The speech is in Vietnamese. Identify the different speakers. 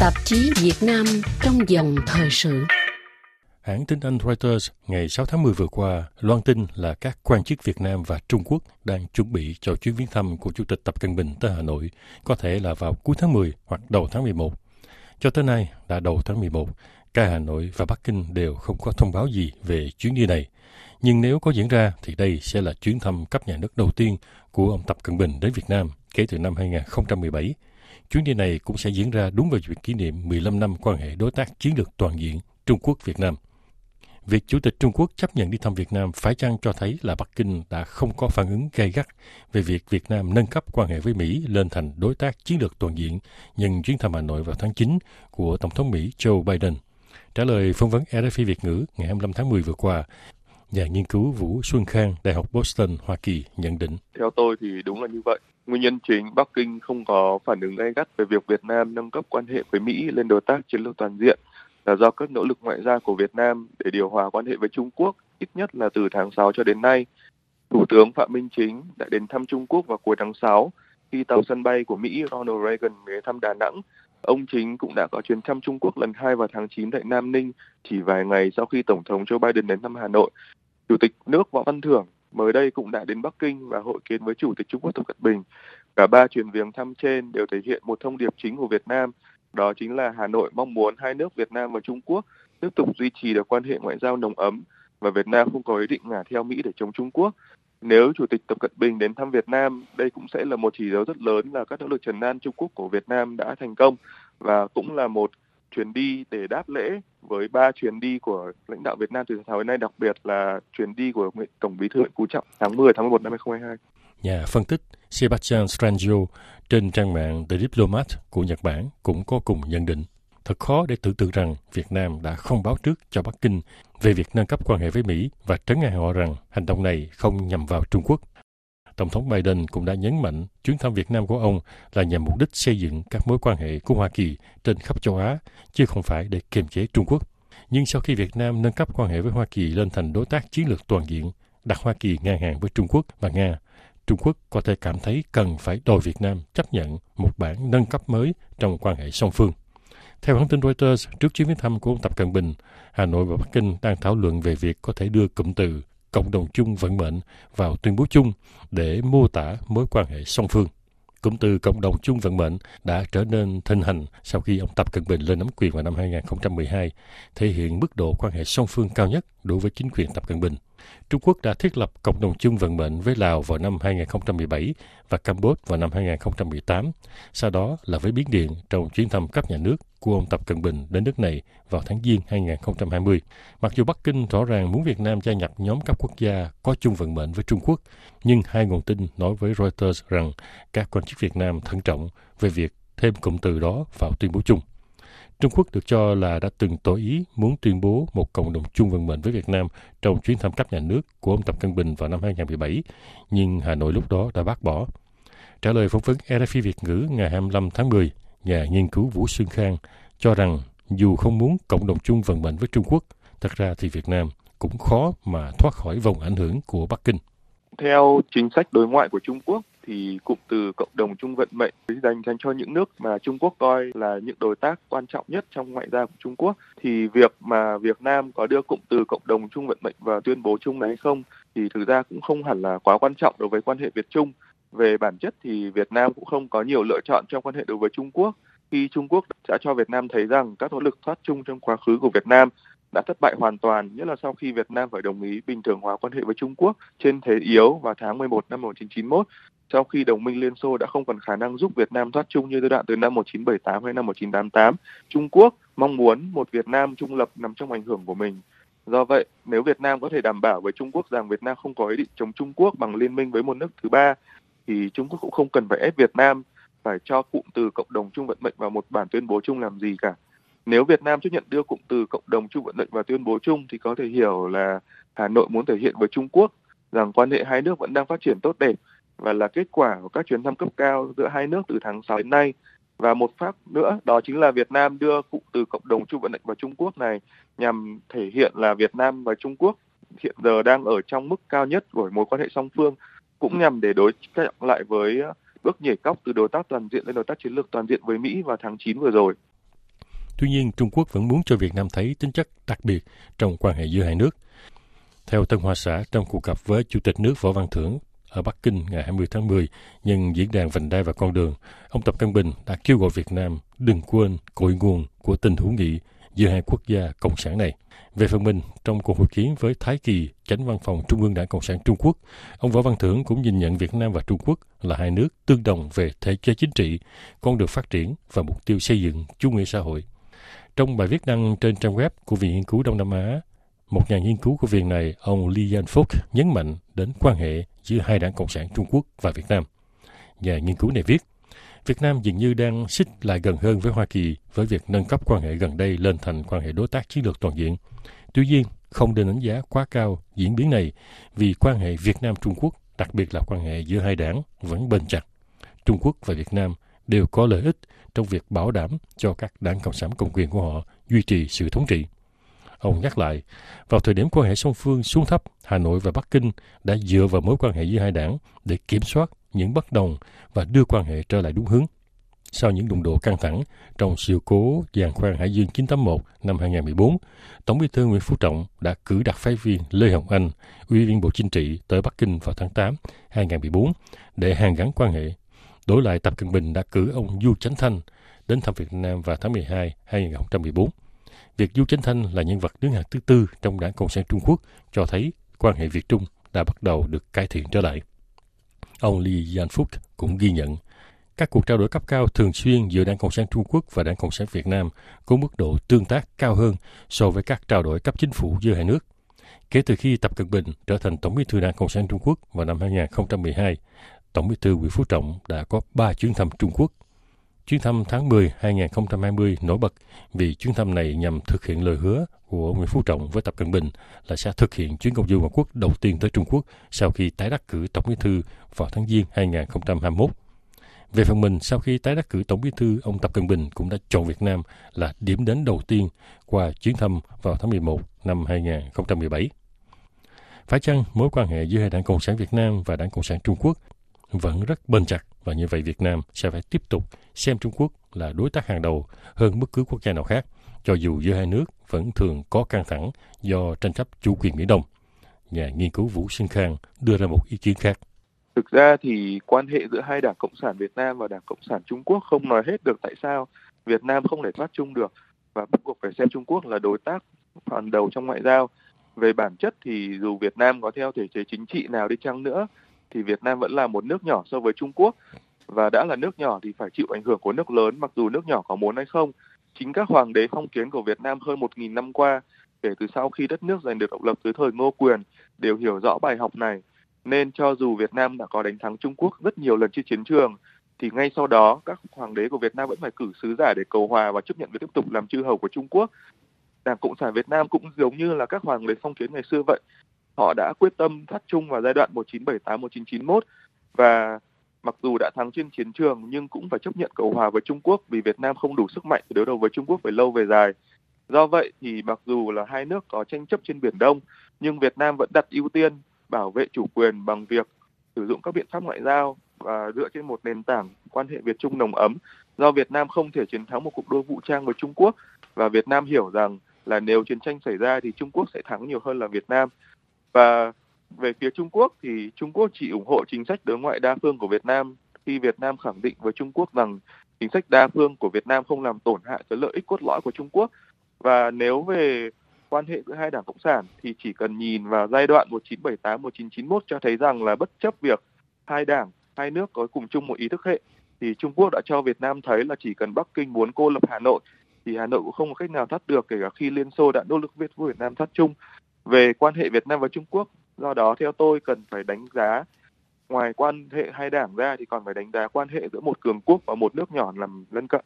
Speaker 1: Tạp chí Việt Nam trong dòng thời sự.
Speaker 2: Hãng tin Anh Reuters ngày 6 tháng 10 vừa qua loan tin là các quan chức Việt Nam và Trung Quốc đang chuẩn bị cho chuyến viếng thăm của Chủ tịch Tập Cận Bình tới Hà Nội, có thể là vào cuối tháng 10 hoặc đầu tháng 11. Cho tới nay, đã đầu tháng 11, cả Hà Nội và Bắc Kinh đều không có thông báo gì về chuyến đi này. Nhưng nếu có diễn ra thì đây sẽ là chuyến thăm cấp nhà nước đầu tiên của ông Tập Cận Bình đến Việt Nam kể từ năm 2017. Chuyến đi này cũng sẽ diễn ra đúng vào dịp kỷ niệm 15 năm quan hệ đối tác chiến lược toàn diện Trung Quốc-Việt Nam. Việc Chủ tịch Trung Quốc chấp nhận đi thăm Việt Nam phải chăng cho thấy là Bắc Kinh đã không có phản ứng gay gắt về việc Việt Nam nâng cấp quan hệ với Mỹ lên thành đối tác chiến lược toàn diện nhân chuyến thăm Hà Nội vào tháng 9 của Tổng thống Mỹ Joe Biden. Trả lời phỏng vấn RFI Việt ngữ ngày 25 tháng 10 vừa qua, nhà nghiên cứu Vũ Xuân Khang, Đại học Boston, Hoa Kỳ nhận định.
Speaker 3: Theo tôi thì đúng là như vậy. Nguyên nhân chính Bắc Kinh không có phản ứng gay gắt về việc Việt Nam nâng cấp quan hệ với Mỹ lên đối tác chiến lược toàn diện là do các nỗ lực ngoại giao của Việt Nam để điều hòa quan hệ với Trung Quốc ít nhất là từ tháng 6 cho đến nay. Thủ tướng Phạm Minh Chính đã đến thăm Trung Quốc vào cuối tháng 6 khi tàu sân bay của Mỹ Ronald Reagan ghé thăm Đà Nẵng. Ông Chính cũng đã có chuyến thăm Trung Quốc lần hai vào tháng 9 tại Nam Ninh chỉ vài ngày sau khi Tổng thống Joe Biden đến thăm Hà Nội. Chủ tịch nước Võ Văn Thưởng mới đây cũng đã đến Bắc Kinh và hội kiến với Chủ tịch Trung Quốc Tập Cận Bình. Cả ba chuyến viếng thăm trên đều thể hiện một thông điệp chính của Việt Nam, đó chính là Hà Nội mong muốn hai nước Việt Nam và Trung Quốc tiếp tục duy trì được quan hệ ngoại giao nồng ấm và Việt Nam không có ý định ngả theo Mỹ để chống Trung Quốc. Nếu Chủ tịch Tập Cận Bình đến thăm Việt Nam, đây cũng sẽ là một chỉ dấu rất lớn là các nỗ lực trần an Trung Quốc của Việt Nam đã thành công và cũng là một chuyến đi để đáp lễ với ba chuyến đi của lãnh đạo Việt Nam từ tháng đến nay, đặc biệt là chuyến đi của Tổng Bí thư Nguyễn Phú Trọng tháng 10 tháng 11 năm 2022.
Speaker 2: Nhà phân tích Sebastian Strangio trên trang mạng The Diplomat của Nhật Bản cũng có cùng nhận định thật khó để tưởng tượng rằng Việt Nam đã không báo trước cho Bắc Kinh về việc nâng cấp quan hệ với Mỹ và trấn an họ rằng hành động này không nhằm vào Trung Quốc. Tổng thống Biden cũng đã nhấn mạnh chuyến thăm Việt Nam của ông là nhằm mục đích xây dựng các mối quan hệ của Hoa Kỳ trên khắp châu Á, chứ không phải để kiềm chế Trung Quốc. Nhưng sau khi Việt Nam nâng cấp quan hệ với Hoa Kỳ lên thành đối tác chiến lược toàn diện, đặt Hoa Kỳ ngang hàng với Trung Quốc và Nga, Trung Quốc có thể cảm thấy cần phải đòi Việt Nam chấp nhận một bản nâng cấp mới trong quan hệ song phương. Theo hãng tin Reuters, trước chuyến viếng thăm của ông Tập Cận Bình, Hà Nội và Bắc Kinh đang thảo luận về việc có thể đưa cụm từ cộng đồng chung vận mệnh vào tuyên bố chung để mô tả mối quan hệ song phương. Cụm từ cộng đồng chung vận mệnh đã trở nên thịnh hành sau khi ông Tập Cận Bình lên nắm quyền vào năm 2012, thể hiện mức độ quan hệ song phương cao nhất đối với chính quyền Tập Cận Bình. Trung Quốc đã thiết lập cộng đồng chung vận mệnh với Lào vào năm 2017 và Campuchia vào năm 2018, sau đó là với Biến Điện trong chuyến thăm cấp nhà nước của ông Tập Cận Bình đến nước này vào tháng Giêng 2020. Mặc dù Bắc Kinh rõ ràng muốn Việt Nam gia nhập nhóm các quốc gia có chung vận mệnh với Trung Quốc, nhưng hai nguồn tin nói với Reuters rằng các quan chức Việt Nam thận trọng về việc thêm cụm từ đó vào tuyên bố chung. Trung Quốc được cho là đã từng tỏ ý muốn tuyên bố một cộng đồng chung vận mệnh với Việt Nam trong chuyến thăm cấp nhà nước của ông Tập Cận Bình vào năm 2017, nhưng Hà Nội lúc đó đã bác bỏ. Trả lời phỏng vấn RFI Việt ngữ ngày 25 tháng 10, nhà nghiên cứu Vũ Xuân Khang cho rằng dù không muốn cộng đồng chung vận mệnh với Trung Quốc, thật ra thì Việt Nam cũng khó mà thoát khỏi vòng ảnh hưởng của Bắc Kinh.
Speaker 3: Theo chính sách đối ngoại của Trung Quốc, thì cụm từ cộng đồng chung vận mệnh dành dành cho những nước mà Trung Quốc coi là những đối tác quan trọng nhất trong ngoại giao của Trung Quốc thì việc mà Việt Nam có đưa cụm từ cộng đồng chung vận mệnh vào tuyên bố chung này hay không thì thực ra cũng không hẳn là quá quan trọng đối với quan hệ Việt Trung. Về bản chất thì Việt Nam cũng không có nhiều lựa chọn trong quan hệ đối với Trung Quốc khi Trung Quốc đã cho Việt Nam thấy rằng các nỗ lực thoát chung trong quá khứ của Việt Nam đã thất bại hoàn toàn, nhất là sau khi Việt Nam phải đồng ý bình thường hóa quan hệ với Trung Quốc trên thế yếu vào tháng 11 năm 1991, sau khi đồng minh Liên Xô đã không còn khả năng giúp Việt Nam thoát chung như giai đoạn từ năm 1978 hay năm 1988. Trung Quốc mong muốn một Việt Nam trung lập nằm trong ảnh hưởng của mình. Do vậy, nếu Việt Nam có thể đảm bảo với Trung Quốc rằng Việt Nam không có ý định chống Trung Quốc bằng liên minh với một nước thứ ba, thì Trung Quốc cũng không cần phải ép Việt Nam phải cho cụm từ cộng đồng chung vận mệnh vào một bản tuyên bố chung làm gì cả. Nếu Việt Nam chấp nhận đưa cụm từ cộng đồng chung vận mệnh vào tuyên bố chung thì có thể hiểu là Hà Nội muốn thể hiện với Trung Quốc rằng quan hệ hai nước vẫn đang phát triển tốt đẹp và là kết quả của các chuyến thăm cấp cao giữa hai nước từ tháng 6 đến nay. Và một pháp nữa, đó chính là Việt Nam đưa cụm từ cộng đồng chung vận mệnh vào Trung Quốc này nhằm thể hiện là Việt Nam và Trung Quốc hiện giờ đang ở trong mức cao nhất của mối quan hệ song phương, cũng nhằm để đối trọng lại với bước nhảy cóc từ đối tác toàn diện lên đối tác chiến lược toàn diện với Mỹ vào tháng 9 vừa rồi.
Speaker 2: Tuy nhiên, Trung Quốc vẫn muốn cho Việt Nam thấy tính chất đặc biệt trong quan hệ giữa hai nước. Theo Tân Hoa Xã, trong cuộc gặp với Chủ tịch nước Võ Văn Thưởng ở Bắc Kinh ngày 20 tháng 10 nhân diễn đàn Vành đai và Con đường, ông Tập Cận Bình đã kêu gọi Việt Nam đừng quên cội nguồn của tình hữu nghị giữa hai quốc gia cộng sản này. Về phần mình, trong cuộc hội kiến với Thái Kỳ, chánh văn phòng Trung ương Đảng Cộng sản Trung Quốc, ông Võ Văn Thưởng cũng nhìn nhận Việt Nam và Trung Quốc là hai nước tương đồng về thể chế chính trị, con đường phát triển và mục tiêu xây dựng chủ nghĩa xã hội. Trong bài viết đăng trên trang web của Viện Nghiên cứu Đông Nam Á, một nhà nghiên cứu của viện này, ông Li Yanfok, nhấn mạnh đến quan hệ giữa hai đảng Cộng sản Trung Quốc và Việt Nam. Nhà nghiên cứu này viết, Việt Nam dường như đang xích lại gần hơn với Hoa Kỳ với việc nâng cấp quan hệ gần đây lên thành quan hệ đối tác chiến lược toàn diện. Tuy nhiên, không nên đánh giá quá cao diễn biến này vì quan hệ Việt Nam-Trung Quốc, đặc biệt là quan hệ giữa hai đảng, vẫn bền chặt. Trung Quốc và Việt Nam đều có lợi ích trong việc bảo đảm cho các đảng Cộng sản công quyền của họ duy trì sự thống trị. Ông nhắc lại, vào thời điểm quan hệ song phương xuống thấp, Hà Nội và Bắc Kinh đã dựa vào mối quan hệ giữa hai đảng để kiểm soát những bất đồng và đưa quan hệ trở lại đúng hướng. Sau những đụng độ căng thẳng trong sự cố giàn khoan Hải Dương 981 năm 2014, Tổng bí thư Nguyễn Phú Trọng đã cử đặc phái viên Lê Hồng Anh, Ủy viên Bộ Chính trị tới Bắc Kinh vào tháng 8 2014 để hàn gắn quan hệ. Đổi lại Tập Cận Bình đã cử ông Du Chánh Thanh đến thăm Việt Nam vào tháng 12 2014. Việc Du Chánh Thanh là nhân vật đứng hàng thứ tư trong đảng Cộng sản Trung Quốc cho thấy quan hệ Việt-Trung đã bắt đầu được cải thiện trở lại. Ông Li Yanfuk cũng ghi nhận các cuộc trao đổi cấp cao thường xuyên giữa Đảng Cộng sản Trung Quốc và Đảng Cộng sản Việt Nam có mức độ tương tác cao hơn so với các trao đổi cấp chính phủ giữa hai nước. Kể từ khi Tập Cận Bình trở thành Tổng bí thư Đảng Cộng sản Trung Quốc vào năm 2012, Tổng bí thư Nguyễn Phú Trọng đã có 3 chuyến thăm Trung Quốc. Chuyến thăm tháng 10 2020 nổi bật vì chuyến thăm này nhằm thực hiện lời hứa của Nguyễn Phú Trọng với Tập Cận Bình là sẽ thực hiện chuyến công du ngoại quốc đầu tiên tới Trung Quốc sau khi tái đắc cử Tổng bí thư vào tháng Giêng 2021. Về phần mình, sau khi tái đắc cử Tổng bí thư, ông Tập Cận Bình cũng đã chọn Việt Nam là điểm đến đầu tiên qua chuyến thăm vào tháng 11 năm 2017. Phải chăng mối quan hệ giữa hai đảng Cộng sản Việt Nam và đảng Cộng sản Trung Quốc vẫn rất bền chặt và như vậy Việt Nam sẽ phải tiếp tục xem Trung Quốc là đối tác hàng đầu hơn bất cứ quốc gia nào khác, cho dù giữa hai nước vẫn thường có căng thẳng do tranh chấp chủ quyền Biển Đông. Nhà nghiên cứu Vũ Sinh Khang đưa ra một ý kiến khác.
Speaker 3: Thực ra thì quan hệ giữa hai Đảng Cộng sản Việt Nam và Đảng Cộng sản Trung Quốc không nói hết được tại sao Việt Nam không thể thoát chung được và bắt buộc phải xem Trung Quốc là đối tác hàng đầu trong ngoại giao. Về bản chất thì dù Việt Nam có theo thể chế chính trị nào đi chăng nữa thì Việt Nam vẫn là một nước nhỏ so với Trung Quốc và đã là nước nhỏ thì phải chịu ảnh hưởng của nước lớn mặc dù nước nhỏ có muốn hay không. Chính các hoàng đế phong kiến của Việt Nam hơn 1.000 năm qua kể từ sau khi đất nước giành được độc lập dưới thời Ngô Quyền đều hiểu rõ bài học này nên cho dù Việt Nam đã có đánh thắng Trung Quốc rất nhiều lần trên chiến trường, thì ngay sau đó các hoàng đế của Việt Nam vẫn phải cử sứ giả để cầu hòa và chấp nhận việc tiếp tục làm chư hầu của Trung Quốc. Đảng Cộng sản Việt Nam cũng giống như là các hoàng đế phong kiến ngày xưa vậy. Họ đã quyết tâm thắt chung vào giai đoạn 1978-1991 và mặc dù đã thắng trên chiến trường nhưng cũng phải chấp nhận cầu hòa với Trung Quốc vì Việt Nam không đủ sức mạnh để đối đầu với Trung Quốc về lâu về dài. Do vậy thì mặc dù là hai nước có tranh chấp trên Biển Đông, nhưng Việt Nam vẫn đặt ưu tiên bảo vệ chủ quyền bằng việc sử dụng các biện pháp ngoại giao và dựa trên một nền tảng quan hệ Việt Trung nồng ấm do Việt Nam không thể chiến thắng một cuộc đua vũ trang với Trung Quốc và Việt Nam hiểu rằng là nếu chiến tranh xảy ra thì Trung Quốc sẽ thắng nhiều hơn là Việt Nam và về phía Trung Quốc thì Trung Quốc chỉ ủng hộ chính sách đối ngoại đa phương của Việt Nam, khi Việt Nam khẳng định với Trung Quốc rằng chính sách đa phương của Việt Nam không làm tổn hại tới lợi ích cốt lõi của Trung Quốc. Và nếu về quan hệ giữa hai đảng cộng sản thì chỉ cần nhìn vào giai đoạn 1978 1991 cho thấy rằng là bất chấp việc hai đảng, hai nước có cùng chung một ý thức hệ, thì Trung Quốc đã cho Việt Nam thấy là chỉ cần Bắc Kinh muốn cô lập Hà Nội thì Hà Nội cũng không có cách nào thoát được, kể cả khi Liên Xô đã nỗ lực viết với Việt Nam thoát chung về quan hệ Việt Nam và Trung Quốc. Do đó, theo tôi, cần phải đánh giá ngoài quan hệ hai đảng ra thì còn phải đánh giá quan hệ giữa một cường quốc và một nước nhỏ làm lân cận.